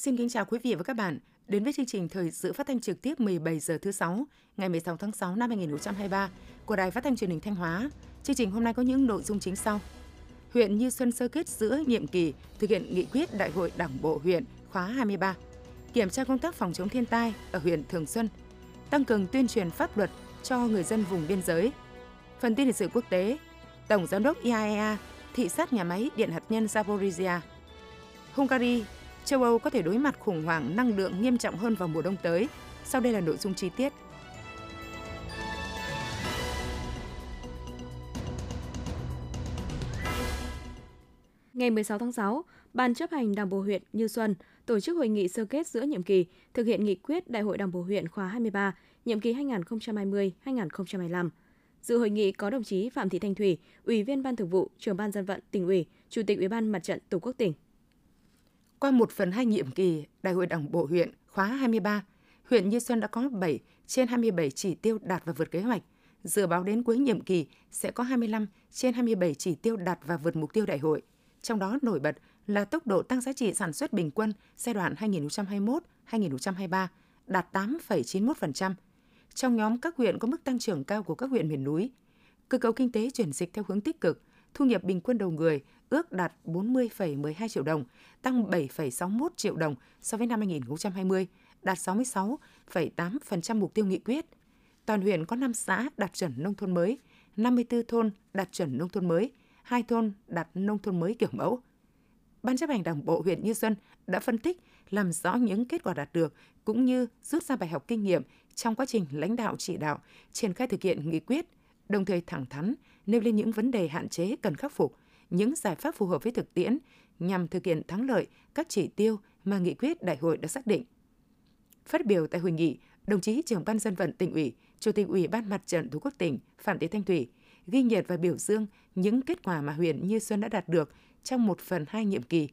Xin kính chào quý vị và các bạn đến với chương trình thời sự phát thanh trực tiếp 17 giờ thứ sáu ngày 16 tháng 6 năm 2023 của Đài Phát thanh Truyền hình Thanh Hóa. Chương trình hôm nay có những nội dung chính sau. Huyện Như Xuân sơ kết giữa nhiệm kỳ thực hiện nghị quyết Đại hội Đảng bộ huyện khóa 23, kiểm tra công tác phòng chống thiên tai ở huyện Thường Xuân, tăng cường tuyên truyền pháp luật cho người dân vùng biên giới. Phần tin lịch sử quốc tế, Tổng giám đốc IAEA thị sát nhà máy điện hạt nhân Zaporizhia. Hungary châu Âu có thể đối mặt khủng hoảng năng lượng nghiêm trọng hơn vào mùa đông tới. Sau đây là nội dung chi tiết. Ngày 16 tháng 6, Ban chấp hành Đảng bộ huyện Như Xuân tổ chức hội nghị sơ kết giữa nhiệm kỳ thực hiện nghị quyết Đại hội Đảng bộ huyện khóa 23, nhiệm kỳ 2020-2025. Dự hội nghị có đồng chí Phạm Thị Thanh Thủy, Ủy viên Ban Thường vụ, Trưởng ban Dân vận tỉnh ủy, Chủ tịch Ủy ban Mặt trận Tổ quốc tỉnh. Qua một phần hai nhiệm kỳ, Đại hội Đảng bộ huyện khóa 23, huyện Như Xuân đã có 7 trên 27 chỉ tiêu đạt và vượt kế hoạch. Dự báo đến cuối nhiệm kỳ sẽ có 25 trên 27 chỉ tiêu đạt và vượt mục tiêu đại hội. Trong đó nổi bật là tốc độ tăng giá trị sản xuất bình quân giai đoạn 2021-2023 đạt 8,91%. Trong nhóm các huyện có mức tăng trưởng cao của các huyện miền núi, cơ cấu kinh tế chuyển dịch theo hướng tích cực, thu nhập bình quân đầu người ước đạt 40,12 triệu đồng, tăng 7,61 triệu đồng so với năm 2020, đạt 66,8% mục tiêu nghị quyết. Toàn huyện có 5 xã đạt chuẩn nông thôn mới, 54 thôn đạt chuẩn nông thôn mới, 2 thôn đạt nông thôn mới kiểu mẫu. Ban chấp hành Đảng bộ huyện Như Xuân đã phân tích, làm rõ những kết quả đạt được cũng như rút ra bài học kinh nghiệm trong quá trình lãnh đạo chỉ đạo, triển khai thực hiện nghị quyết, đồng thời thẳng thắn nêu lên những vấn đề hạn chế cần khắc phục, những giải pháp phù hợp với thực tiễn nhằm thực hiện thắng lợi các chỉ tiêu mà nghị quyết đại hội đã xác định. Phát biểu tại hội nghị, đồng chí trưởng ban dân vận tỉnh ủy, chủ tịch ủy ban mặt trận tổ quốc tỉnh Phạm Thị Thanh Thủy ghi nhận và biểu dương những kết quả mà huyện Như Xuân đã đạt được trong một phần hai nhiệm kỳ.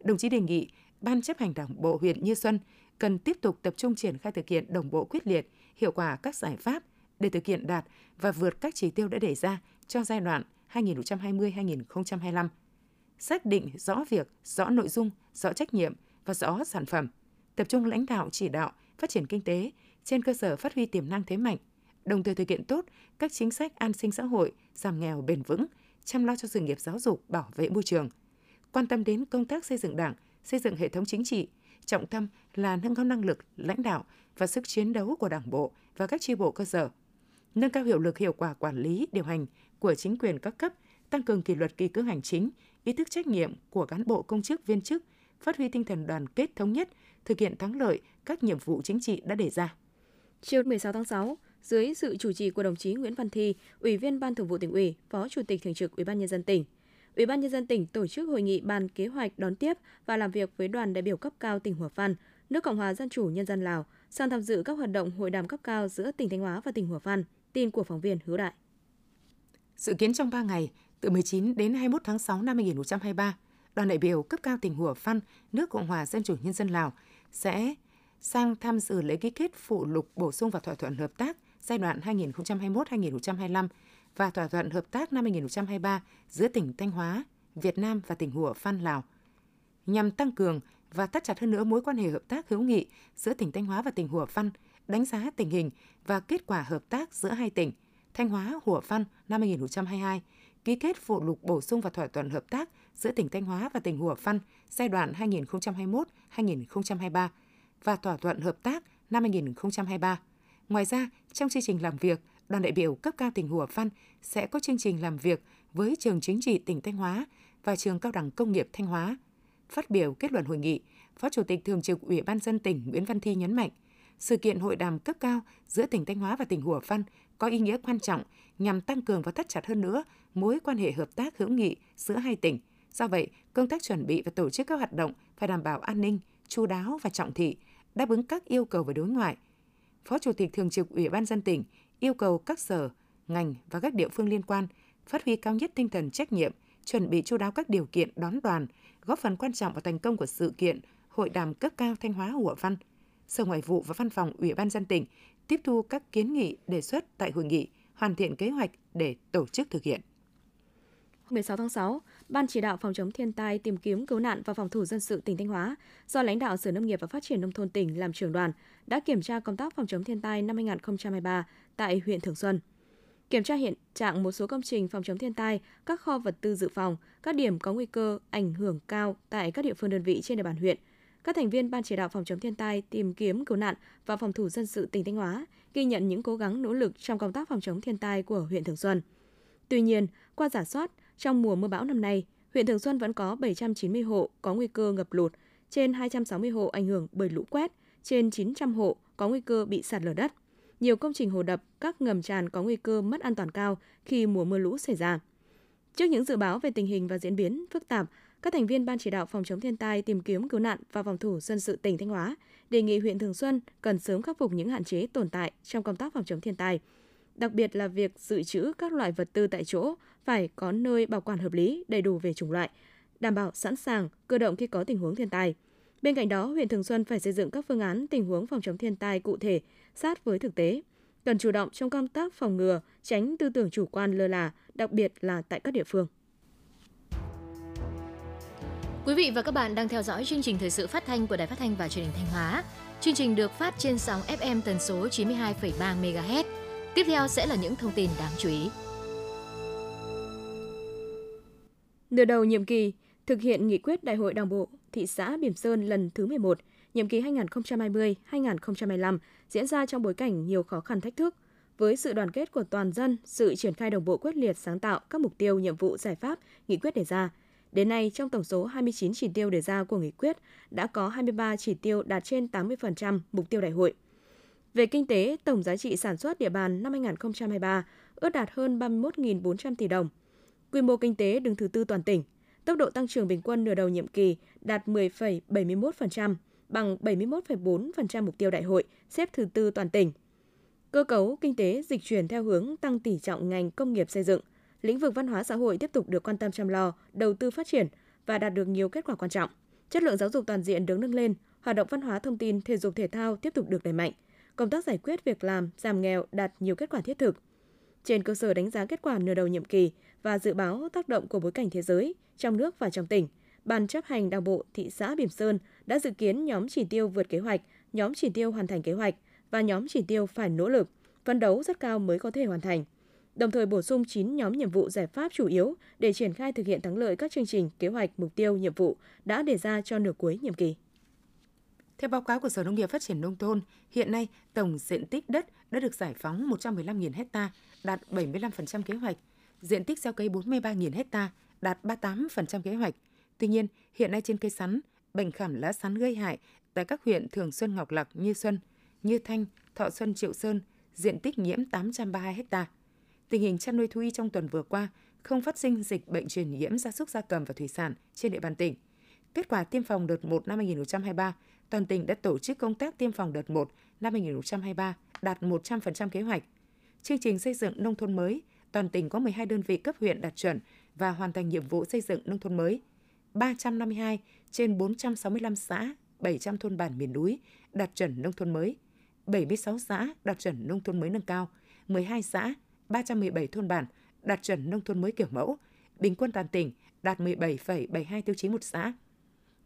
Đồng chí đề nghị Ban chấp hành Đảng bộ huyện Như Xuân cần tiếp tục tập trung triển khai thực hiện đồng bộ quyết liệt, hiệu quả các giải pháp để thực hiện đạt và vượt các chỉ tiêu đã đề ra cho giai đoạn 2020-2025. Xác định rõ việc, rõ nội dung, rõ trách nhiệm và rõ sản phẩm. Tập trung lãnh đạo chỉ đạo phát triển kinh tế trên cơ sở phát huy tiềm năng thế mạnh, đồng thời thực hiện tốt các chính sách an sinh xã hội, giảm nghèo bền vững, chăm lo cho sự nghiệp giáo dục, bảo vệ môi trường. Quan tâm đến công tác xây dựng Đảng, xây dựng hệ thống chính trị, trọng tâm là nâng cao năng lực lãnh đạo và sức chiến đấu của Đảng bộ và các chi bộ cơ sở – nâng cao hiệu lực hiệu quả quản lý, điều hành của chính quyền các cấp, tăng cường kỷ luật kỳ cương hành chính, ý thức trách nhiệm của cán bộ công chức viên chức, phát huy tinh thần đoàn kết thống nhất, thực hiện thắng lợi các nhiệm vụ chính trị đã đề ra. Chiều 16 tháng 6, dưới sự chủ trì của đồng chí Nguyễn Văn Thi, Ủy viên Ban Thường vụ tỉnh ủy, Phó Chủ tịch Thường trực Ủy ban nhân dân tỉnh, Ủy ban nhân dân tỉnh tổ chức hội nghị bàn kế hoạch đón tiếp và làm việc với đoàn đại biểu cấp cao tỉnh Hòa Phan, nước Cộng hòa Dân chủ Nhân dân Lào sang tham dự các hoạt động hội đàm cấp cao giữa tỉnh Thanh Hóa và tỉnh Hòa Phan. Tin của phóng viên Hữu Đại. Dự kiến trong 3 ngày, từ 19 đến 21 tháng 6 năm 2023, đoàn đại biểu cấp cao tỉnh Hủa Phan, nước Cộng hòa Dân chủ Nhân dân Lào sẽ sang tham dự lễ ký kết phụ lục bổ sung vào thỏa thuận hợp tác giai đoạn 2021-2025 và thỏa thuận hợp tác năm 2023 giữa tỉnh Thanh Hóa, Việt Nam và tỉnh Hủa Phan, Lào. Nhằm tăng cường và thắt chặt hơn nữa mối quan hệ hợp tác hữu nghị giữa tỉnh Thanh Hóa và tỉnh Hủa Phan, đánh giá tình hình và kết quả hợp tác giữa hai tỉnh Thanh Hóa Hủa Văn năm 2022, ký kết phụ lục bổ sung và thỏa thuận hợp tác giữa tỉnh Thanh Hóa và tỉnh Hủa Văn giai đoạn 2021-2023 và thỏa thuận hợp tác năm 2023. Ngoài ra, trong chương trình làm việc, đoàn đại biểu cấp cao tỉnh Hủa Văn sẽ có chương trình làm việc với trường chính trị tỉnh Thanh Hóa và trường cao đẳng công nghiệp Thanh Hóa. Phát biểu kết luận hội nghị, Phó Chủ tịch Thường trực Ủy ban dân tỉnh Nguyễn Văn Thi nhấn mạnh, sự kiện hội đàm cấp cao giữa tỉnh Thanh Hóa và tỉnh Hủa Văn có ý nghĩa quan trọng nhằm tăng cường và thắt chặt hơn nữa mối quan hệ hợp tác hữu nghị giữa hai tỉnh. Do vậy, công tác chuẩn bị và tổ chức các hoạt động phải đảm bảo an ninh, chu đáo và trọng thị, đáp ứng các yêu cầu về đối ngoại. Phó Chủ tịch Thường trực Ủy ban dân tỉnh yêu cầu các sở, ngành và các địa phương liên quan phát huy cao nhất tinh thần trách nhiệm, chuẩn bị chu đáo các điều kiện đón đoàn, góp phần quan trọng vào thành công của sự kiện Hội đàm cấp cao Thanh Hóa Hủa Văn – Sở Ngoại vụ và Văn phòng Ủy ban dân tỉnh tiếp thu các kiến nghị đề xuất tại hội nghị, hoàn thiện kế hoạch để tổ chức thực hiện. 16 tháng 6, Ban chỉ đạo phòng chống thiên tai, tìm kiếm cứu nạn và phòng thủ dân sự tỉnh Thanh Hóa do lãnh đạo Sở Nông nghiệp và Phát triển nông thôn tỉnh làm trưởng đoàn đã kiểm tra công tác phòng chống thiên tai năm 2023 tại huyện Thường Xuân. Kiểm tra hiện trạng một số công trình phòng chống thiên tai, các kho vật tư dự phòng, các điểm có nguy cơ ảnh hưởng cao tại các địa phương đơn vị trên địa bàn huyện. Các thành viên Ban chỉ đạo phòng chống thiên tai, tìm kiếm cứu nạn và phòng thủ dân sự tỉnh Thanh Hóa ghi nhận những cố gắng nỗ lực trong công tác phòng chống thiên tai của huyện Thường Xuân. Tuy nhiên, qua giả soát, trong mùa mưa bão năm nay, huyện Thường Xuân vẫn có 790 hộ có nguy cơ ngập lụt, trên 260 hộ ảnh hưởng bởi lũ quét, trên 900 hộ có nguy cơ bị sạt lở đất. Nhiều công trình hồ đập, các ngầm tràn có nguy cơ mất an toàn cao khi mùa mưa lũ xảy ra. Trước những dự báo về tình hình và diễn biến phức tạp, các thành viên Ban chỉ đạo phòng chống thiên tai, tìm kiếm cứu nạn và phòng thủ dân sự tỉnh Thanh Hóa đề nghị huyện Thường Xuân cần sớm khắc phục những hạn chế tồn tại trong công tác phòng chống thiên tai, đặc biệt là việc dự trữ các loại vật tư tại chỗ phải có nơi bảo quản hợp lý, đầy đủ về chủng loại, đảm bảo sẵn sàng, cơ động khi có tình huống thiên tai. Bên cạnh đó, huyện Thường Xuân phải xây dựng các phương án tình huống phòng chống thiên tai cụ thể, sát với thực tế. Cần chủ động trong công tác phòng ngừa, tránh tư tưởng chủ quan lơ là, đặc biệt là tại các địa phương. Quý vị và các bạn đang theo dõi chương trình thời sự phát thanh của Đài Phát thanh và Truyền hình Thanh Hóa. Chương trình được phát trên sóng FM tần số 92,3 MHz. Tiếp theo sẽ là những thông tin đáng chú ý. Nửa đầu nhiệm kỳ, thực hiện nghị quyết Đại hội Đảng bộ thị xã Bỉm Sơn lần thứ 11, nhiệm kỳ 2020-2025 diễn ra trong bối cảnh nhiều khó khăn thách thức. Với sự đoàn kết của toàn dân, sự triển khai đồng bộ quyết liệt sáng tạo các mục tiêu, nhiệm vụ, giải pháp, nghị quyết đề ra. Đến nay, trong tổng số 29 chỉ tiêu đề ra của nghị quyết, đã có 23 chỉ tiêu đạt trên 80% mục tiêu đại hội. Về kinh tế, tổng giá trị sản xuất địa bàn năm 2023 ước đạt hơn 31.400 tỷ đồng. Quy mô kinh tế đứng thứ tư toàn tỉnh. Tốc độ tăng trưởng bình quân nửa đầu nhiệm kỳ đạt 10,71%, bằng 71,4% mục tiêu đại hội, xếp thứ tư toàn tỉnh. Cơ cấu kinh tế dịch chuyển theo hướng tăng tỷ trọng ngành công nghiệp xây dựng. Lĩnh vực văn hóa xã hội tiếp tục được quan tâm chăm lo, đầu tư phát triển và đạt được nhiều kết quả quan trọng. Chất lượng giáo dục toàn diện được nâng lên, hoạt động văn hóa thông tin, thể dục thể thao tiếp tục được đẩy mạnh. Công tác giải quyết việc làm, giảm nghèo đạt nhiều kết quả thiết thực. Trên cơ sở đánh giá kết quả nửa đầu nhiệm kỳ và dự báo tác động của bối cảnh thế giới, trong nước và trong tỉnh, Ban chấp hành Đảng bộ thị xã Bỉm Sơn đã dự kiến nhóm chỉ tiêu vượt kế hoạch, nhóm chỉ tiêu hoàn thành kế hoạch và nhóm chỉ tiêu phải nỗ lực, phấn đấu rất cao mới có thể hoàn thành. Đồng thời bổ sung 9 nhóm nhiệm vụ giải pháp chủ yếu để triển khai thực hiện thắng lợi các chương trình, kế hoạch, mục tiêu, nhiệm vụ đã đề ra cho nửa cuối nhiệm kỳ. Theo báo cáo của Sở Nông nghiệp Phát triển Nông thôn, hiện nay tổng diện tích đất đã được giải phóng 115.000 ha, đạt 75% kế hoạch. Diện tích gieo cấy 43.000 ha, đạt 38% kế hoạch. Tuy nhiên, hiện nay trên cây sắn, bệnh khảm lá sắn gây hại tại các huyện Thường Xuân, Ngọc Lặc, Như Xuân, Như Thanh, Thọ Xuân, Triệu Sơn, diện tích nhiễm 832 hectare. Tình hình chăn nuôi thú y trong tuần vừa qua không phát sinh dịch bệnh truyền nhiễm gia súc gia cầm và thủy sản trên địa bàn tỉnh. Kết quả tiêm phòng đợt 1 năm 2023, toàn tỉnh đã tổ chức công tác tiêm phòng đợt 1 năm 2023 đạt 100% kế hoạch. Chương trình xây dựng nông thôn mới, toàn tỉnh có 12 đơn vị cấp huyện đạt chuẩn và hoàn thành nhiệm vụ xây dựng nông thôn mới. 352 trên 465 xã, 700 thôn bản miền núi đạt chuẩn nông thôn mới. 76 xã đạt chuẩn nông thôn mới nâng cao, 12 xã, 317 thôn bản đạt chuẩn nông thôn mới kiểu mẫu, bình quân toàn tỉnh đạt 17,72 tiêu chí một xã.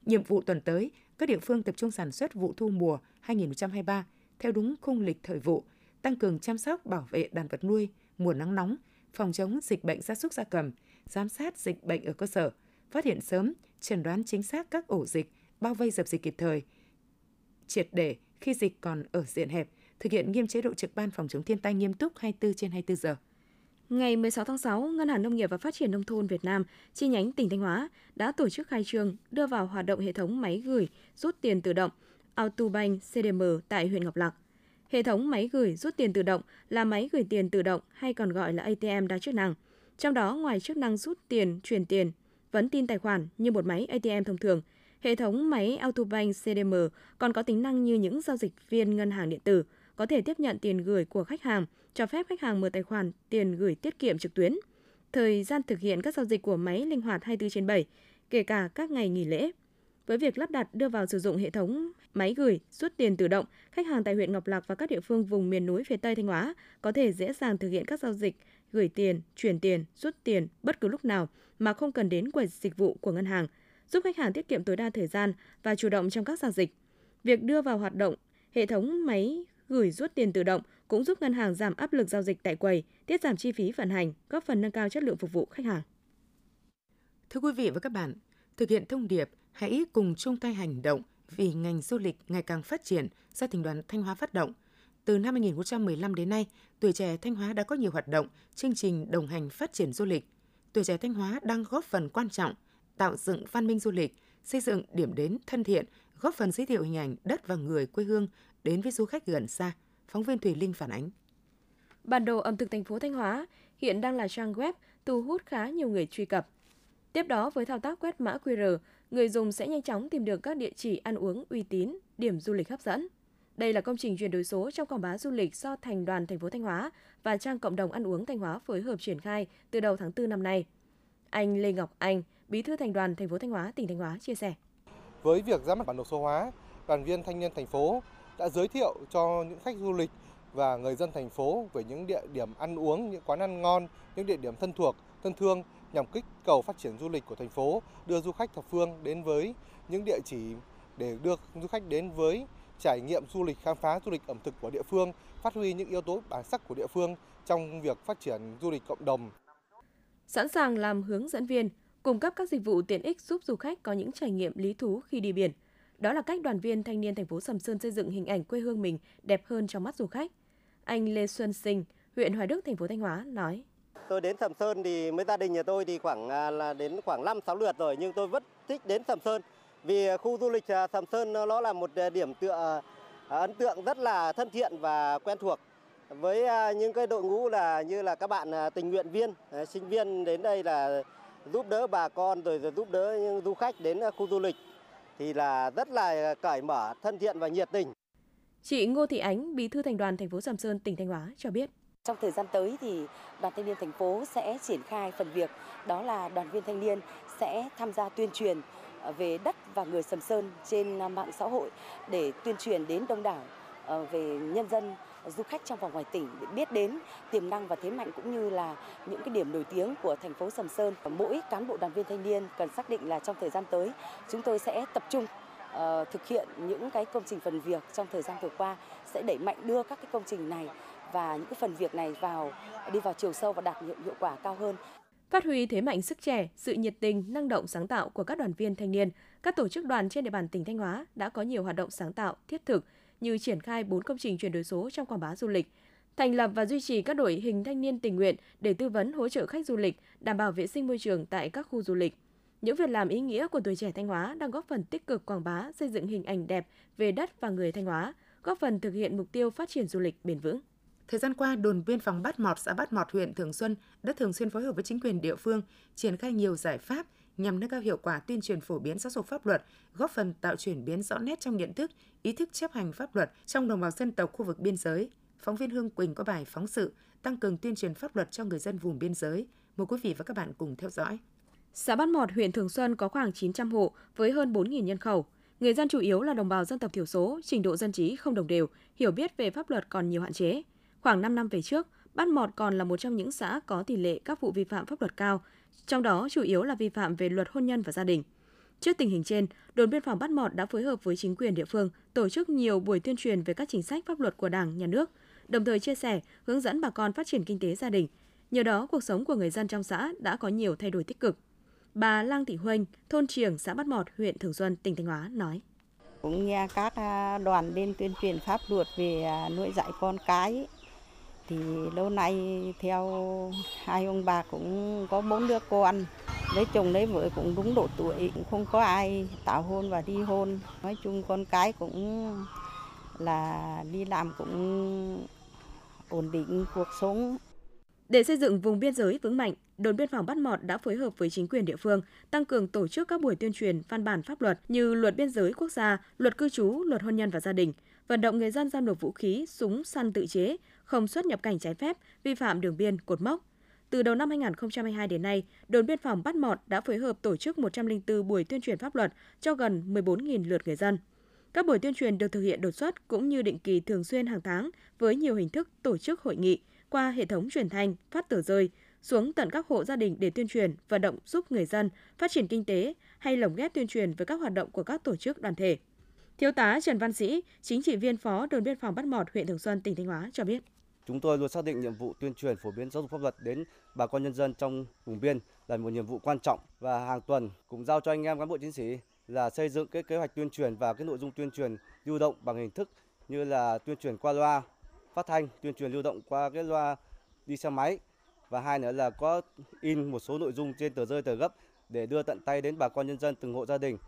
Nhiệm vụ tuần tới, các địa phương tập trung sản xuất vụ thu mùa 2023 theo đúng khung lịch thời vụ, tăng cường chăm sóc bảo vệ đàn vật nuôi mùa nắng nóng, phòng chống dịch bệnh gia súc gia cầm, giám sát dịch bệnh ở cơ sở, phát hiện sớm, chẩn đoán chính xác các ổ dịch, bao vây dập dịch kịp thời, triệt để khi dịch còn ở diện hẹp, thực hiện nghiêm chế độ trực ban phòng chống thiên tai nghiêm túc 24 trên 24 giờ. Ngày 16 tháng 6, Ngân hàng Nông nghiệp và Phát triển Nông thôn Việt Nam, chi nhánh tỉnh Thanh Hóa, đã tổ chức khai trương đưa vào hoạt động hệ thống máy gửi rút tiền tự động Autobank CDM tại huyện Ngọc Lặc. Hệ thống máy gửi rút tiền tự động là máy gửi tiền tự động hay còn gọi là ATM đa chức năng. Trong đó, ngoài chức năng rút tiền, chuyển tiền, vấn tin tài khoản như một máy ATM thông thường, hệ thống máy Autobank CDM còn có tính năng như những giao dịch viên ngân hàng điện tử, có thể tiếp nhận tiền gửi của khách hàng, cho phép khách hàng mở tài khoản tiền gửi tiết kiệm trực tuyến. Thời gian thực hiện các giao dịch của máy linh hoạt 24 trên 7, kể cả các ngày nghỉ lễ. Với việc lắp đặt đưa vào sử dụng hệ thống máy gửi, rút tiền tự động, khách hàng tại huyện Ngọc Lặc và các địa phương vùng miền núi phía Tây Thanh Hóa có thể dễ dàng thực hiện các giao dịch gửi tiền, chuyển tiền, rút tiền bất cứ lúc nào mà không cần đến quầy dịch vụ của ngân hàng, giúp khách hàng tiết kiệm tối đa thời gian và chủ động trong các giao dịch. Việc đưa vào hoạt động hệ thống máy gửi rút tiền tự động cũng giúp ngân hàng giảm áp lực giao dịch tại quầy, tiết giảm chi phí vận hành, góp phần nâng cao chất lượng phục vụ khách hàng. Thưa quý vị và các bạn, thực hiện thông điệp hãy cùng chung tay hành động vì ngành du lịch ngày càng phát triển do tỉnh đoàn Thanh Hóa phát động. Từ năm 2015 đến nay, tuổi trẻ Thanh Hóa đã có nhiều hoạt động, chương trình đồng hành phát triển du lịch. Tuổi trẻ Thanh Hóa đang góp phần quan trọng tạo dựng văn minh du lịch, xây dựng điểm đến thân thiện, góp phần giới thiệu hình ảnh đất và người quê hương đến với du khách gần xa. Phóng viên Thùy Linh phản ánh. Bản đồ ẩm thực thành phố Thanh Hóa hiện đang là trang web thu hút khá nhiều người truy cập. Tiếp đó với thao tác quét mã QR, người dùng sẽ nhanh chóng tìm được các địa chỉ ăn uống uy tín, điểm du lịch hấp dẫn. Đây là công trình chuyển đổi số trong quảng bá du lịch do Thành đoàn thành phố Thanh Hóa và trang cộng đồng ăn uống Thanh Hóa phối hợp triển khai từ đầu tháng 4 năm nay. Anh Lê Ngọc Anh, Bí thư Thành đoàn thành phố Thanh Hóa, tỉnh Thanh Hóa chia sẻ. Với việc ra mắt bản đồ số hóa, đoàn viên thanh niên thành phố đã giới thiệu cho những khách du lịch và người dân thành phố về những địa điểm ăn uống, những quán ăn ngon, những địa điểm thân thuộc, thân thương nhằm kích cầu phát triển du lịch của thành phố, đưa du khách thập phương đến với những địa chỉ để đưa du khách đến với trải nghiệm du lịch khám phá du lịch ẩm thực của địa phương, phát huy những yếu tố bản sắc của địa phương trong việc phát triển du lịch cộng đồng. Sẵn sàng làm hướng dẫn viên, cung cấp các dịch vụ tiện ích giúp du khách có những trải nghiệm lý thú khi đi biển. Đó là cách đoàn viên thanh niên thành phố Sầm Sơn xây dựng hình ảnh quê hương mình đẹp hơn trong mắt du khách. Anh Lê Xuân Sinh, huyện Hoài Đức, thành phố Thanh Hóa nói: Tôi đến Sầm Sơn thì với gia đình nhà tôi thì khoảng à, là đến khoảng 5 6 lượt rồi nhưng tôi vẫn thích đến Sầm Sơn. Vì khu du lịch à, Sầm Sơn nó là một à, điểm tựa ấn tượng rất là thân thiện và quen thuộc. Với những cái đội ngũ là như là các bạn tình nguyện viên, sinh viên đến đây là giúp đỡ bà con rồi, rồi giúp đỡ những du khách đến khu du lịch thì là rất là cởi mở, thân thiện và nhiệt tình. Chị Ngô Thị Ánh, Bí thư Thành đoàn thành phố Sầm Sơn, tỉnh Thanh Hóa cho biết. Trong thời gian tới thì đoàn thanh niên thành phố sẽ triển khai phần việc đó là đoàn viên thanh niên sẽ tham gia tuyên truyền về đất và người Sầm Sơn trên mạng xã hội để tuyên truyền đến đông đảo ờ, về nhân dân du khách trong và ngoài tỉnh để biết đến tiềm năng và thế mạnh cũng như là những cái điểm nổi tiếng của thành phố Sầm Sơn. Mỗi cán bộ đoàn viên thanh niên cần xác định là trong thời gian tới chúng tôi sẽ tập trung uh, thực hiện những cái công trình phần việc trong thời gian vừa qua sẽ đẩy mạnh đưa các cái công trình này và những cái phần việc này vào đi vào chiều sâu và đạt hiệu hiệu quả cao hơn. Phát huy thế mạnh sức trẻ, sự nhiệt tình, năng động sáng tạo của các đoàn viên thanh niên, các tổ chức đoàn trên địa bàn tỉnh Thanh Hóa đã có nhiều hoạt động sáng tạo, thiết thực như triển khai 4 công trình chuyển đổi số trong quảng bá du lịch, thành lập và duy trì các đội hình thanh niên tình nguyện để tư vấn hỗ trợ khách du lịch, đảm bảo vệ sinh môi trường tại các khu du lịch. Những việc làm ý nghĩa của tuổi trẻ Thanh Hóa đang góp phần tích cực quảng bá, xây dựng hình ảnh đẹp về đất và người Thanh Hóa, góp phần thực hiện mục tiêu phát triển du lịch bền vững. Thời gian qua, đồn biên phòng Bát Mọt, xã Bát Mọt, huyện Thường Xuân đã thường xuyên phối hợp với chính quyền địa phương triển khai nhiều giải pháp nhằm nâng cao hiệu quả tuyên truyền phổ biến giáo dục pháp luật, góp phần tạo chuyển biến rõ nét trong nhận thức, ý thức chấp hành pháp luật trong đồng bào dân tộc khu vực biên giới. Phóng viên Hương Quỳnh có bài phóng sự tăng cường tuyên truyền pháp luật cho người dân vùng biên giới. Mời quý vị và các bạn cùng theo dõi. Xã Bát Mọt, huyện Thường Xuân có khoảng 900 hộ với hơn 4.000 nhân khẩu. Người dân chủ yếu là đồng bào dân tộc thiểu số, trình độ dân trí không đồng đều, hiểu biết về pháp luật còn nhiều hạn chế. Khoảng 5 năm về trước, Bát Mọt còn là một trong những xã có tỷ lệ các vụ vi phạm pháp luật cao, trong đó chủ yếu là vi phạm về luật hôn nhân và gia đình. Trước tình hình trên, đồn biên phòng Bát Mọt đã phối hợp với chính quyền địa phương tổ chức nhiều buổi tuyên truyền về các chính sách pháp luật của Đảng, Nhà nước, đồng thời chia sẻ, hướng dẫn bà con phát triển kinh tế gia đình. Nhờ đó, cuộc sống của người dân trong xã đã có nhiều thay đổi tích cực. Bà Lang Thị Huênh, thôn Triềng, xã Bát Mọt, huyện Thường Xuân, tỉnh Thanh Hóa nói. Cũng nghe các à, đoàn bên tuyên truyền pháp luật về à, nuôi dạy con cái thì lâu nay theo hai ông bà cũng có bốn đứa con lấy chồng lấy vợ cũng đúng độ tuổi cũng không có ai tảo hôn và đi hôn. Nói chung con cái cũng là đi làm cũng ổn định cuộc sống. Để xây dựng vùng biên giới vững mạnh, đồn biên phòng Bát Mọt đã phối hợp với chính quyền địa phương tăng cường tổ chức các buổi tuyên truyền văn bản pháp luật như luật biên giới quốc gia, luật cư trú, luật hôn nhân và gia đình, vận động người dân giao nộp vũ khí, súng, săn tự chế, không xuất nhập cảnh trái phép, vi phạm đường biên, cột mốc. Từ đầu năm 2022 đến nay, đồn biên phòng Bát Mọt đã phối hợp tổ chức 104 buổi tuyên truyền pháp luật cho gần 14.000 lượt người dân. Các buổi tuyên truyền được thực hiện đột xuất cũng như định kỳ thường xuyên hàng tháng với nhiều hình thức tổ chức hội nghị qua hệ thống truyền thanh, phát tờ rơi, xuống tận các hộ gia đình để tuyên truyền, vận động giúp người dân phát triển kinh tế hay lồng ghép tuyên truyền với các hoạt động của các tổ chức đoàn thể. Thiếu tá Trần Văn Sĩ, chính trị viên phó đồn biên phòng Bát Mọt, huyện Thường Xuân, tỉnh Thanh Hóa cho biết. Chúng tôi luôn xác định nhiệm vụ tuyên truyền phổ biến giáo dục pháp luật đến bà con nhân dân trong vùng biên là một nhiệm vụ quan trọng và hàng tuần cũng giao cho anh em cán bộ chiến sĩ là xây dựng cái kế hoạch tuyên truyền và cái nội dung tuyên truyền lưu động bằng hình thức như là tuyên truyền qua loa phát thanh, tuyên truyền lưu động qua cái loa đi xe máy và hai nữa là có in một số nội dung trên tờ rơi tờ gấp để đưa tận tay đến bà con nhân dân từng hộ gia đình.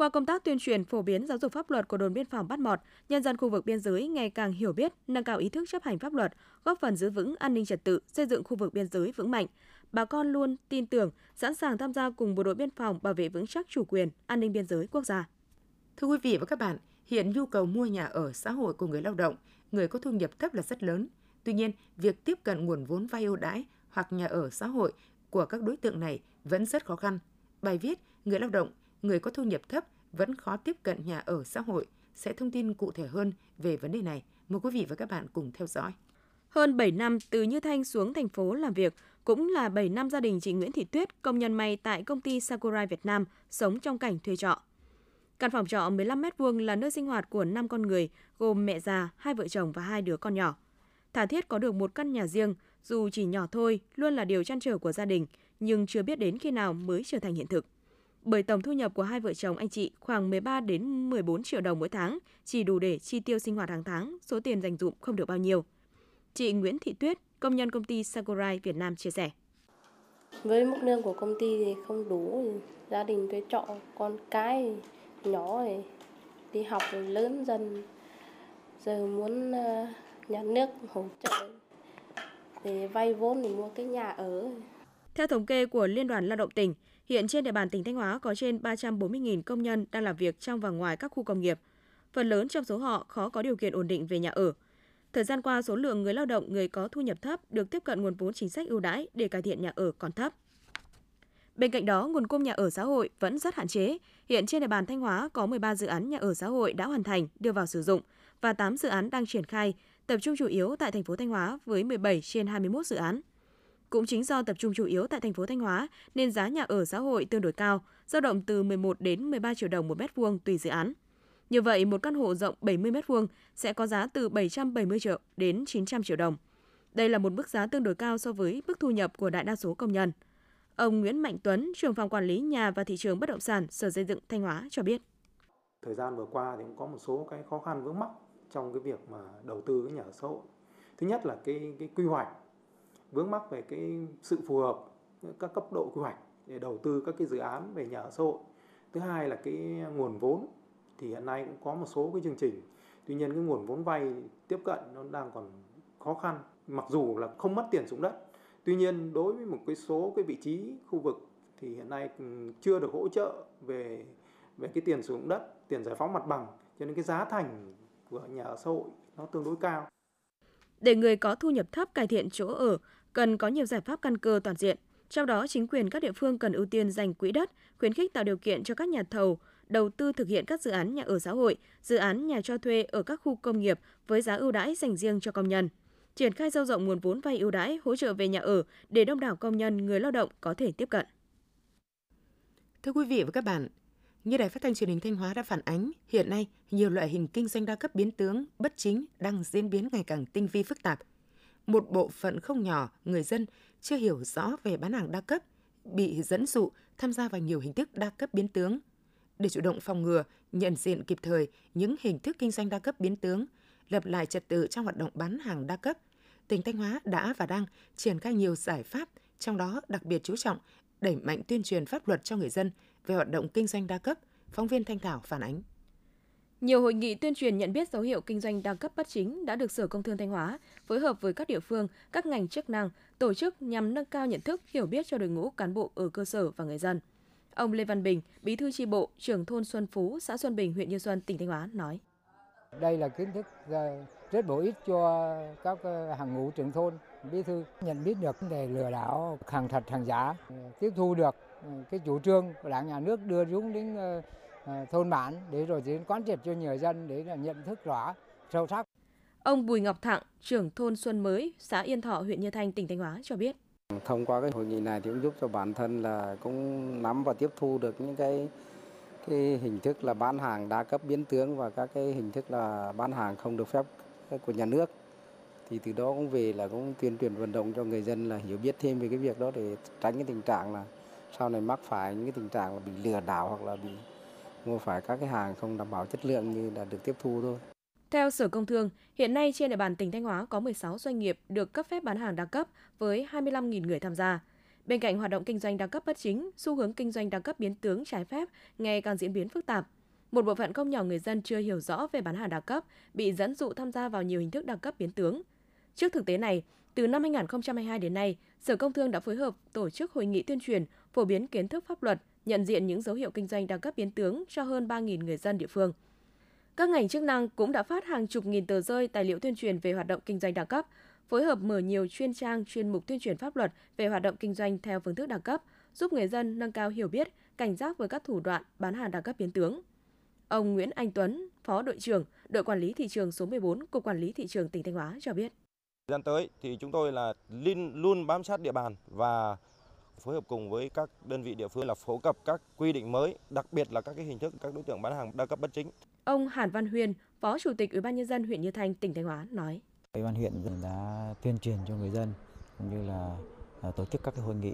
Qua công tác tuyên truyền phổ biến giáo dục pháp luật của đồn biên phòng Bát Mọt, nhân dân khu vực biên giới ngày càng hiểu biết, nâng cao ý thức chấp hành pháp luật, góp phần giữ vững an ninh trật tự, xây dựng khu vực biên giới vững mạnh. Bà con luôn tin tưởng, sẵn sàng tham gia cùng bộ đội biên phòng bảo vệ vững chắc chủ quyền, an ninh biên giới quốc gia. Thưa quý vị và các bạn, hiện nhu cầu mua nhà ở xã hội của người lao động, người có thu nhập thấp là rất lớn. Tuy nhiên, việc tiếp cận nguồn vốn vay ưu đãi hoặc nhà ở xã hội của các đối tượng này vẫn rất khó khăn. Bài viết Người lao động, người có thu nhập thấp vẫn khó tiếp cận nhà ở xã hội sẽ thông tin cụ thể hơn về vấn đề này. Mời quý vị và các bạn cùng theo dõi. Hơn 7 năm từ Như Thanh xuống thành phố làm việc, cũng là 7 năm gia đình chị Nguyễn Thị Tuyết, công nhân may tại công ty Sakurai Việt Nam, sống trong cảnh thuê trọ. Căn phòng trọ 15 m2 là nơi sinh hoạt của 5 con người, gồm mẹ già, hai vợ chồng và hai đứa con nhỏ. Thả thiết có được một căn nhà riêng, dù chỉ nhỏ thôi, luôn là điều chăn trở của gia đình, nhưng chưa biết đến khi nào mới trở thành hiện thực. Bởi tổng thu nhập của hai vợ chồng anh chị khoảng 13 đến 14 triệu đồng mỗi tháng, chỉ đủ để chi tiêu sinh hoạt hàng tháng, số tiền dành dụm không được bao nhiêu. Chị Nguyễn Thị Tuyết, công nhân công ty Sakurai Việt Nam chia sẻ. Với mức lương của công ty thì không đủ, gia đình thuê trọ, con cái nhỏ thì đi học rồi lớn dần. Giờ muốn ờ, nhà nước hỗ trợ để vay vốn để mua cái nhà ở. Theo thống kê của Liên đoàn Lao động tỉnh, hiện trên địa bàn tỉnh Thanh Hóa có trên 340.000 công nhân đang làm việc trong và ngoài các khu công nghiệp. Phần lớn trong số họ khó có điều kiện ổn định về nhà ở. Thời gian qua, số lượng người lao động người có thu nhập thấp được tiếp cận nguồn vốn chính sách ưu đãi để cải thiện nhà ở còn thấp. Bên cạnh đó, nguồn cung nhà ở xã hội vẫn rất hạn chế. Hiện trên địa bàn Thanh Hóa có 13 dự án nhà ở xã hội đã hoàn thành, đưa vào sử dụng và 8 dự án đang triển khai, tập trung chủ yếu tại thành phố Thanh Hóa với 17 trên 21 dự án. Cũng chính do tập trung chủ yếu tại thành phố Thanh Hóa nên giá nhà ở xã hội tương đối cao, dao động từ 11 đến 13 triệu đồng một mét vuông tùy dự án. Như vậy, một căn hộ rộng 70 mét vuông sẽ có giá từ 770 triệu đến 900 triệu đồng. Đây là một mức giá tương đối cao so với mức thu nhập của đại đa số công nhân. Ông Nguyễn Mạnh Tuấn, trưởng phòng quản lý nhà và thị trường bất động sản Sở Xây dựng Thanh Hóa cho biết. Thời gian vừa qua thì cũng có một số cái khó khăn vướng mắc trong cái việc mà đầu tư cái nhà ở xã hội. Thứ nhất là cái cái quy hoạch vướng mắc về cái sự phù hợp các cấp độ quy hoạch để đầu tư các cái dự án về nhà ở xã hội. Thứ hai là cái nguồn vốn thì hiện nay cũng có một số cái chương trình. Tuy nhiên cái nguồn vốn vay tiếp cận nó đang còn khó khăn. Mặc dù là không mất tiền xuống đất. Tuy nhiên đối với một cái số cái vị trí khu vực thì hiện nay chưa được hỗ trợ về về cái tiền sử dụng đất, tiền giải phóng mặt bằng cho nên cái giá thành của nhà ở xã hội nó tương đối cao. Để người có thu nhập thấp cải thiện chỗ ở, cần có nhiều giải pháp căn cơ toàn diện. Trong đó, chính quyền các địa phương cần ưu tiên dành quỹ đất, khuyến khích tạo điều kiện cho các nhà thầu đầu tư thực hiện các dự án nhà ở xã hội, dự án nhà cho thuê ở các khu công nghiệp với giá ưu đãi dành riêng cho công nhân. Triển khai sâu rộng nguồn vốn vay ưu đãi hỗ trợ về nhà ở để đông đảo công nhân, người lao động có thể tiếp cận. Thưa quý vị và các bạn, như Đài Phát thanh Truyền hình Thanh Hóa đã phản ánh, hiện nay nhiều loại hình kinh doanh đa cấp biến tướng, bất chính đang diễn biến ngày càng tinh vi phức tạp. Một bộ phận không nhỏ người dân chưa hiểu rõ về bán hàng đa cấp, bị dẫn dụ tham gia vào nhiều hình thức đa cấp biến tướng. Để chủ động phòng ngừa, nhận diện kịp thời những hình thức kinh doanh đa cấp biến tướng, lập lại trật tự trong hoạt động bán hàng đa cấp, tỉnh Thanh Hóa đã và đang triển khai nhiều giải pháp, trong đó đặc biệt chú trọng đẩy mạnh tuyên truyền pháp luật cho người dân về hoạt động kinh doanh đa cấp, phóng viên Thanh Thảo phản ánh. Nhiều hội nghị tuyên truyền nhận biết dấu hiệu kinh doanh đa cấp bất chính đã được Sở Công Thương Thanh Hóa phối hợp với các địa phương, các ngành chức năng tổ chức nhằm nâng cao nhận thức, hiểu biết cho đội ngũ cán bộ ở cơ sở và người dân. Ông Lê Văn Bình, Bí thư tri bộ, trưởng thôn Xuân Phú, xã Xuân Bình, huyện Như Xuân, tỉnh Thanh Hóa nói: Đây là kiến thức à, rất bổ ích cho các à, hàng ngũ trưởng thôn, bí thư nhận biết được vấn đề lừa đảo hàng thật hàng giả, tiếp thu được ừ, cái chủ trương của đảng nhà nước đưa xuống đến à, thôn bản để rồi đến quán triệt cho người dân để là nhận thức rõ sâu sắc. Ông Bùi Ngọc Thặng, trưởng thôn Xuân Mới, xã Yên Thọ, huyện Như Thanh, tỉnh Thanh Hóa cho biết. Thông qua cái hội nghị này thì cũng giúp cho bản thân là cũng nắm và tiếp thu được những cái cái hình thức là bán hàng đa cấp biến tướng và các cái hình thức là bán hàng không được phép của nhà nước thì từ đó cũng về là cũng tuyên truyền vận động cho người dân là hiểu biết thêm về cái việc đó để tránh cái tình trạng là sau này mắc phải những cái tình trạng là bị lừa đảo hoặc là bị mua phải các cái hàng không đảm bảo chất lượng như đã được tiếp thu thôi. Theo Sở Công Thương, hiện nay trên địa bàn tỉnh Thanh Hóa có 16 doanh nghiệp được cấp phép bán hàng đa cấp với 25.000 người tham gia. Bên cạnh hoạt động kinh doanh đa cấp bất chính, xu hướng kinh doanh đa cấp biến tướng trái phép ngày càng diễn biến phức tạp. Một bộ phận không nhỏ người dân chưa hiểu rõ về bán hàng đa cấp, bị dẫn dụ tham gia vào nhiều hình thức đa cấp biến tướng. Trước thực tế này, từ năm 2022 đến nay, Sở Công Thương đã phối hợp tổ chức hội nghị tuyên truyền, phổ biến kiến thức pháp luật, nhận diện những dấu hiệu kinh doanh đang cấp biến tướng cho hơn 3.000 người dân địa phương. Các ngành chức năng cũng đã phát hàng chục nghìn tờ rơi tài liệu tuyên truyền về hoạt động kinh doanh đa cấp, phối hợp mở nhiều chuyên trang chuyên mục tuyên truyền pháp luật về hoạt động kinh doanh theo phương thức đa cấp, giúp người dân nâng cao hiểu biết, cảnh giác với các thủ đoạn bán hàng đa cấp biến tướng. Ông Nguyễn Anh Tuấn, Phó đội trưởng, đội quản lý thị trường số 14, Cục Quản lý thị trường tỉnh Thanh Hóa cho biết. Thời gian tới thì chúng tôi là luôn bám sát địa bàn và phối hợp cùng với các đơn vị địa phương là phổ cập các quy định mới, đặc biệt là các cái hình thức các đối tượng bán hàng đa cấp bất chính. Ông Hàn Văn Huyền, Phó Chủ tịch Ủy ban nhân dân huyện Như Thanh, tỉnh Thanh Hóa nói: Ủy ban huyện đã tuyên truyền cho người dân cũng như là à, tổ chức các cái hội nghị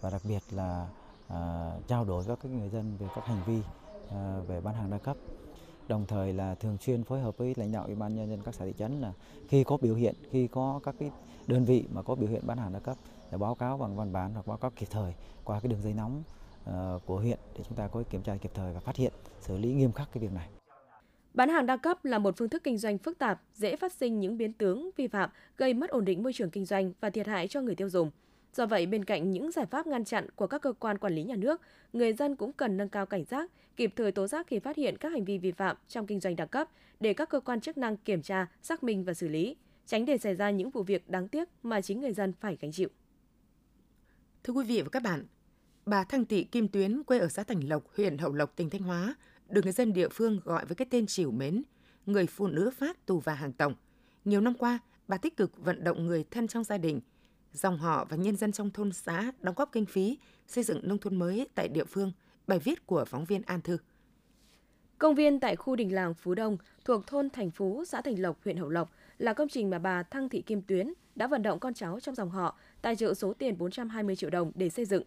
và đặc biệt là à, trao đổi với các người dân về các hành vi à, về bán hàng đa cấp đồng thời là thường xuyên phối hợp với lãnh đạo ủy ban nhân dân các xã thị trấn là khi có biểu hiện khi có các cái đơn vị mà có biểu hiện bán hàng đa cấp để báo cáo bằng văn bản hoặc báo cáo kịp thời qua cái đường dây nóng ờ, của huyện để chúng ta có kiểm tra kịp thời và phát hiện xử lý nghiêm khắc cái việc này. Bán hàng đa cấp là một phương thức kinh doanh phức tạp, dễ phát sinh những biến tướng vi phạm, gây mất ổn định môi trường kinh doanh và thiệt hại cho người tiêu dùng. Do vậy, bên cạnh những giải pháp ngăn chặn của các cơ quan quản lý nhà nước, người dân cũng cần nâng cao cảnh giác, kịp thời tố giác khi phát hiện các hành vi vi phạm trong kinh doanh đa cấp để các cơ quan chức năng kiểm tra, xác minh và xử lý, tránh để xảy ra những vụ việc đáng tiếc mà chính người dân phải gánh chịu. Thưa quý vị và các bạn, bà Thăng Thị Kim Tuyến quê ở xã Thành Lộc, huyện Hậu Lộc, tỉnh Thanh Hóa, được người dân địa phương gọi với cái tên chiều mến, người phụ nữ phát tù và hàng tổng. Nhiều năm qua, bà tích cực vận động người thân trong gia đình, dòng họ và nhân dân trong thôn xã đóng góp kinh phí xây dựng nông thôn mới tại địa phương. Bài viết của phóng viên An Thư. Công viên tại khu đình làng Phú Đông thuộc thôn Thành Phú, xã Thành Lộc, huyện Hậu Lộc là công trình mà bà Thăng Thị Kim Tuyến đã vận động con cháu trong dòng họ tài trợ số tiền 420 triệu đồng để xây dựng.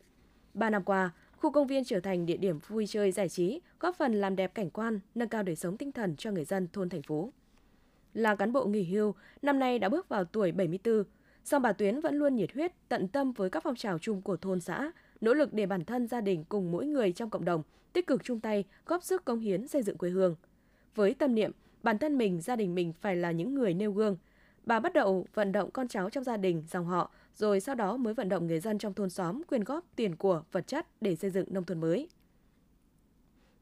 Ba năm qua, khu công viên trở thành địa điểm vui chơi giải trí, góp phần làm đẹp cảnh quan, nâng cao đời sống tinh thần cho người dân thôn Thành phố. Là cán bộ nghỉ hưu, năm nay đã bước vào tuổi 74, song bà Tuyến vẫn luôn nhiệt huyết, tận tâm với các phong trào chung của thôn xã, nỗ lực để bản thân gia đình cùng mỗi người trong cộng đồng tích cực chung tay góp sức công hiến xây dựng quê hương. Với tâm niệm, bản thân mình, gia đình mình phải là những người nêu gương. Bà bắt đầu vận động con cháu trong gia đình, dòng họ, rồi sau đó mới vận động người dân trong thôn xóm quyên góp tiền của, vật chất để xây dựng nông thôn mới.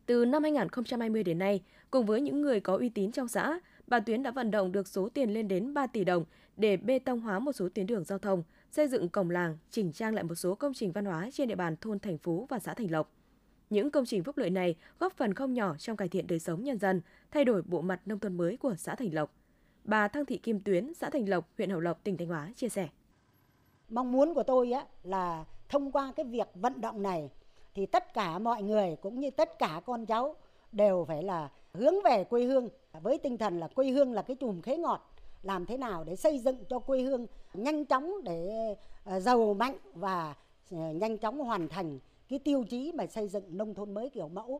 Từ năm 2020 đến nay, cùng với những người có uy tín trong xã, bà Tuyến đã vận động được số tiền lên đến 3 tỷ đồng để bê tông hóa một số tuyến đường giao thông, xây dựng cổng làng, chỉnh trang lại một số công trình văn hóa trên địa bàn thôn Thành Phú và xã Thành Lộc. Những công trình phúc lợi này góp phần không nhỏ trong cải thiện đời sống nhân dân, thay đổi bộ mặt nông thôn mới của xã Thành Lộc. Bà Thăng Thị Kim Tuyến, xã Thành Lộc, huyện Hậu Lộc, tỉnh Thanh Hóa chia sẻ. Mong muốn của tôi á là thông qua cái việc vận động này thì tất cả mọi người cũng như tất cả con cháu đều phải là hướng về quê hương với tinh thần là quê hương là cái chùm khế ngọt làm thế nào để xây dựng cho quê hương nhanh chóng để ờ, giàu mạnh và ờ, nhanh chóng hoàn thành cái tiêu chí mà xây dựng nông thôn mới kiểu mẫu.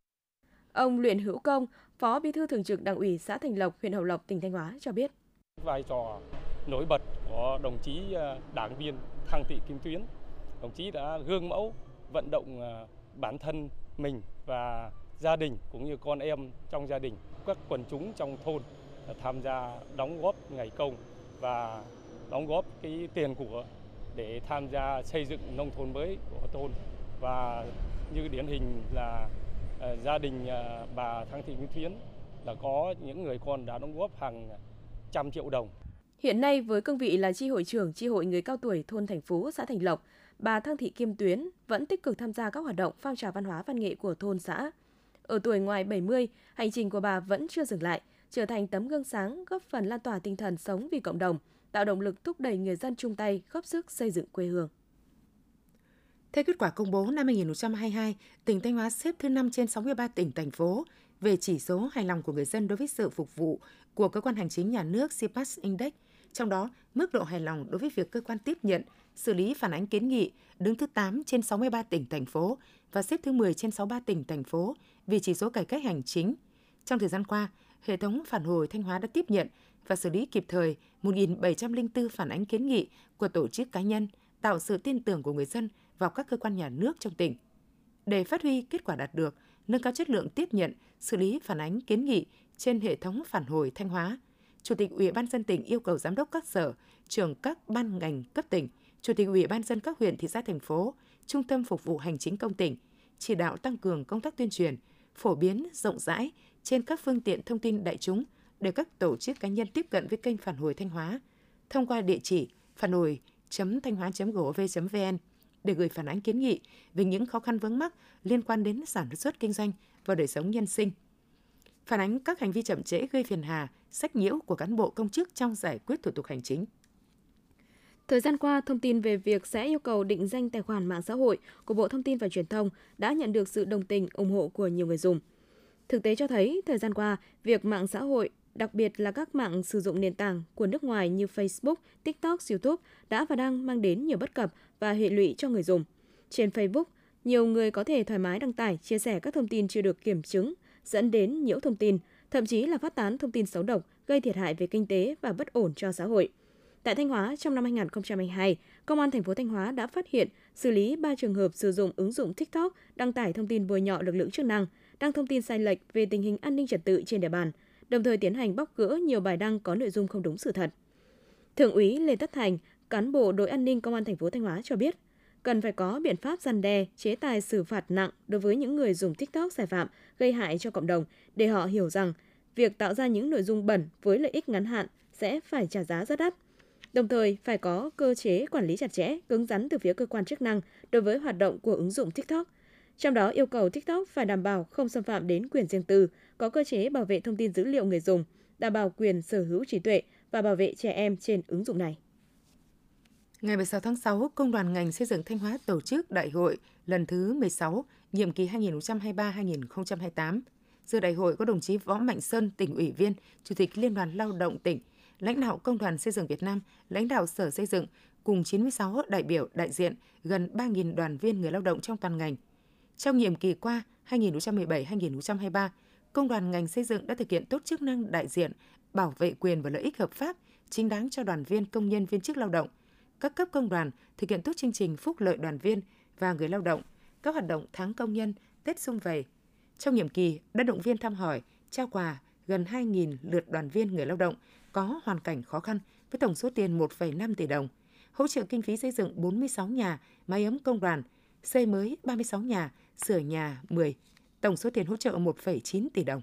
Ông Luyện Hữu Công, Phó Bí thư Thường trực Đảng ủy xã Thành Lộc, huyện Hậu Lộc, tỉnh Thanh Hóa cho biết. Vai trò nổi bật của đồng chí à, đảng viên Thăng Thị Kim Tuyến. Đồng chí đã gương mẫu vận động à, bản thân mình và gia đình cũng như con em trong gia đình, các quần chúng trong thôn à, tham gia đóng góp ngày công và đóng góp cái tiền của để tham gia xây dựng nông thôn mới của thôn và như điển hình là gia đình bà Thăng Thị Nguyễn Thuyến là có những người con đã đóng góp hàng trăm triệu đồng. Hiện nay với cương vị là chi hội trưởng chi hội người cao tuổi thôn Thành Phú, xã Thành Lộc, bà Thăng Thị Kim Tuyến vẫn tích cực tham gia các hoạt động phong trào văn hóa văn nghệ của thôn xã. Ở tuổi ngoài 70, hành trình của bà vẫn chưa dừng lại, trở thành tấm gương sáng góp phần lan tỏa tinh thần sống vì cộng đồng, tạo động lực thúc đẩy người dân chung tay góp sức xây dựng quê hương. Theo kết quả công bố năm 2022, tỉnh Thanh Hóa xếp thứ 5 trên 63 tỉnh, thành phố về chỉ số hài lòng của người dân đối với sự phục vụ của cơ quan hành chính nhà nước CPAS Index. Trong đó, mức độ hài lòng đối với việc cơ quan tiếp nhận, xử lý phản ánh kiến nghị đứng thứ 8 trên 63 tỉnh, thành phố và xếp thứ 10 trên 63 tỉnh, thành phố vì chỉ số cải cách hành chính. Trong thời gian qua, hệ thống phản hồi Thanh Hóa đã tiếp nhận và xử lý kịp thời 1.704 phản ánh kiến nghị của tổ chức cá nhân, tạo sự tin tưởng của người dân vào các cơ quan nhà nước trong tỉnh. Để phát huy kết quả đạt được, nâng cao chất lượng tiếp nhận, xử lý phản ánh kiến nghị trên hệ thống phản hồi Thanh Hóa, Chủ tịch Ủy ban dân tỉnh yêu cầu giám đốc các sở, trưởng các ban ngành cấp tỉnh, Chủ tịch Ủy ban dân các huyện, thị xã, thành phố, Trung tâm phục vụ hành chính công tỉnh chỉ đạo tăng cường công tác tuyên truyền, phổ biến rộng rãi trên các phương tiện thông tin đại chúng để các tổ chức cá nhân tiếp cận với kênh phản hồi Thanh Hóa thông qua địa chỉ phản hồi thanh hóa gov vn để gửi phản ánh kiến nghị về những khó khăn vướng mắc liên quan đến sản xuất kinh doanh và đời sống nhân sinh. Phản ánh các hành vi chậm trễ gây phiền hà, sách nhiễu của cán bộ công chức trong giải quyết thủ tục hành chính. Thời gian qua, thông tin về việc sẽ yêu cầu định danh tài khoản mạng xã hội của Bộ Thông tin và Truyền thông đã nhận được sự đồng tình, ủng hộ của nhiều người dùng. Thực tế cho thấy, thời gian qua, việc mạng xã hội, đặc biệt là các mạng sử dụng nền tảng của nước ngoài như Facebook, TikTok, YouTube đã và đang mang đến nhiều bất cập và hệ lụy cho người dùng. Trên Facebook, nhiều người có thể thoải mái đăng tải, chia sẻ các thông tin chưa được kiểm chứng, dẫn đến nhiễu thông tin, thậm chí là phát tán thông tin xấu độc, gây thiệt hại về kinh tế và bất ổn cho xã hội. Tại Thanh Hóa, trong năm 2022, Công an thành phố Thanh Hóa đã phát hiện, xử lý 3 trường hợp sử dụng ứng dụng TikTok đăng tải thông tin bôi nhọ lực lượng chức năng, đăng thông tin sai lệch về tình hình an ninh trật tự trên địa bàn, đồng thời tiến hành bóc gỡ nhiều bài đăng có nội dung không đúng sự thật. Thượng úy Lê Tất Thành, cán bộ đội an ninh công an thành phố Thanh Hóa cho biết, cần phải có biện pháp răn đe, chế tài xử phạt nặng đối với những người dùng TikTok sai phạm, gây hại cho cộng đồng để họ hiểu rằng việc tạo ra những nội dung bẩn với lợi ích ngắn hạn sẽ phải trả giá rất đắt. Đồng thời phải có cơ chế quản lý chặt chẽ, cứng rắn từ phía cơ quan chức năng đối với hoạt động của ứng dụng TikTok. Trong đó yêu cầu TikTok phải đảm bảo không xâm phạm đến quyền riêng tư, có cơ chế bảo vệ thông tin dữ liệu người dùng, đảm bảo quyền sở hữu trí tuệ và bảo vệ trẻ em trên ứng dụng này. Ngày 16 tháng 6, Công đoàn ngành xây dựng Thanh Hóa tổ chức đại hội lần thứ 16, nhiệm kỳ 2023-2028. Dự đại hội có đồng chí Võ Mạnh Sơn, tỉnh ủy viên, Chủ tịch Liên đoàn Lao động tỉnh, lãnh đạo Công đoàn Xây dựng Việt Nam, lãnh đạo Sở Xây dựng, cùng 96 đại biểu đại diện gần 3.000 đoàn viên người lao động trong toàn ngành. Trong nhiệm kỳ qua 2017-2023, Công đoàn ngành xây dựng đã thực hiện tốt chức năng đại diện, bảo vệ quyền và lợi ích hợp pháp, chính đáng cho đoàn viên công nhân viên chức lao động. Các cấp công đoàn thực hiện tốt chương trình phúc lợi đoàn viên và người lao động, các hoạt động tháng công nhân, Tết xung vầy. Trong nhiệm kỳ đã động viên thăm hỏi, trao quà gần 2.000 lượt đoàn viên người lao động có hoàn cảnh khó khăn với tổng số tiền 1,5 tỷ đồng, hỗ trợ kinh phí xây dựng 46 nhà, máy ấm công đoàn, xây mới 36 nhà, sửa nhà 10, tổng số tiền hỗ trợ 1,9 tỷ đồng.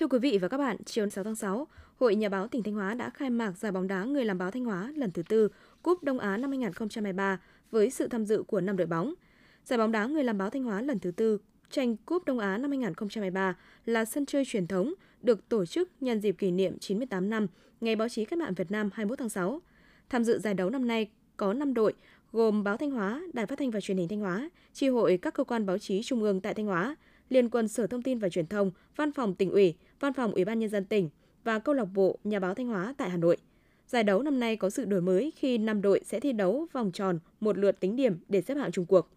Thưa quý vị và các bạn, chiều 6 tháng 6, Hội Nhà báo tỉnh Thanh Hóa đã khai mạc giải bóng đá người làm báo Thanh Hóa lần thứ tư Cúp Đông Á năm 2023 với sự tham dự của 5 đội bóng. Giải bóng đá người làm báo Thanh Hóa lần thứ tư tranh Cúp Đông Á năm 2023 là sân chơi truyền thống được tổ chức nhân dịp kỷ niệm 98 năm Ngày báo chí cách mạng Việt Nam 21 tháng 6. Tham dự giải đấu năm nay có 5 đội gồm Báo Thanh Hóa, Đài Phát thanh và Truyền hình Thanh Hóa, chi hội các cơ quan báo chí trung ương tại Thanh Hóa, Liên quân Sở Thông tin và Truyền thông, Văn phòng tỉnh ủy, Văn phòng Ủy ban nhân dân tỉnh và câu lạc bộ Nhà báo Thanh Hóa tại Hà Nội. Giải đấu năm nay có sự đổi mới khi 5 đội sẽ thi đấu vòng tròn một lượt tính điểm để xếp hạng chung cuộc.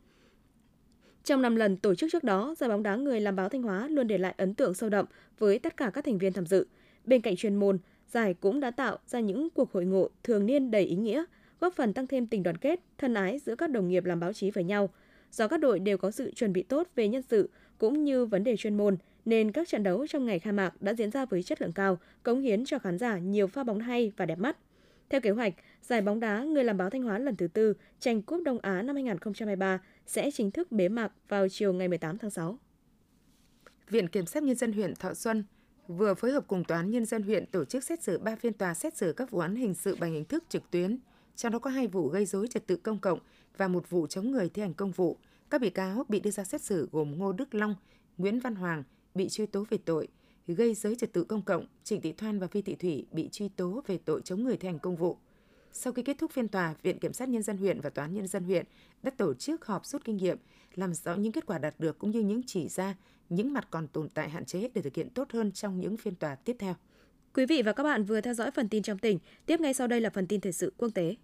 Trong 5 lần tổ chức trước đó, giải bóng đá người làm báo Thanh Hóa luôn để lại ấn tượng sâu đậm với tất cả các thành viên tham dự. Bên cạnh chuyên môn, giải cũng đã tạo ra những cuộc hội ngộ thường niên đầy ý nghĩa, góp phần tăng thêm tình đoàn kết, thân ái giữa các đồng nghiệp làm báo chí với nhau. Do các đội đều có sự chuẩn bị tốt về nhân sự cũng như vấn đề chuyên môn, nên các trận đấu trong ngày khai mạc đã diễn ra với chất lượng cao, cống hiến cho khán giả nhiều pha bóng hay và đẹp mắt. Theo kế hoạch, giải bóng đá người làm báo Thanh Hóa lần thứ tư tranh cúp Đông Á năm 2023 sẽ chính thức bế mạc vào chiều ngày 18 tháng 6. Viện Kiểm sát Nhân dân huyện Thọ Xuân vừa phối hợp cùng Tòa án Nhân dân huyện tổ chức xét xử 3 phiên tòa xét xử các vụ án hình sự bằng hình thức trực tuyến, trong đó có hai vụ gây dối trật tự công cộng và một vụ chống người thi hành công vụ. Các bị cáo bị đưa ra xét xử gồm Ngô Đức Long, Nguyễn Văn Hoàng bị truy tố về tội gây dối trật tự công cộng, Trịnh Thị Thoan và Vi Thị Thủy bị truy tố về tội chống người thi hành công vụ. Sau khi kết thúc phiên tòa, Viện Kiểm sát Nhân dân huyện và Tòa án Nhân dân huyện đã tổ chức họp rút kinh nghiệm, làm rõ những kết quả đạt được cũng như những chỉ ra, những mặt còn tồn tại hạn chế để thực hiện tốt hơn trong những phiên tòa tiếp theo. Quý vị và các bạn vừa theo dõi phần tin trong tỉnh. Tiếp ngay sau đây là phần tin thời sự quốc tế.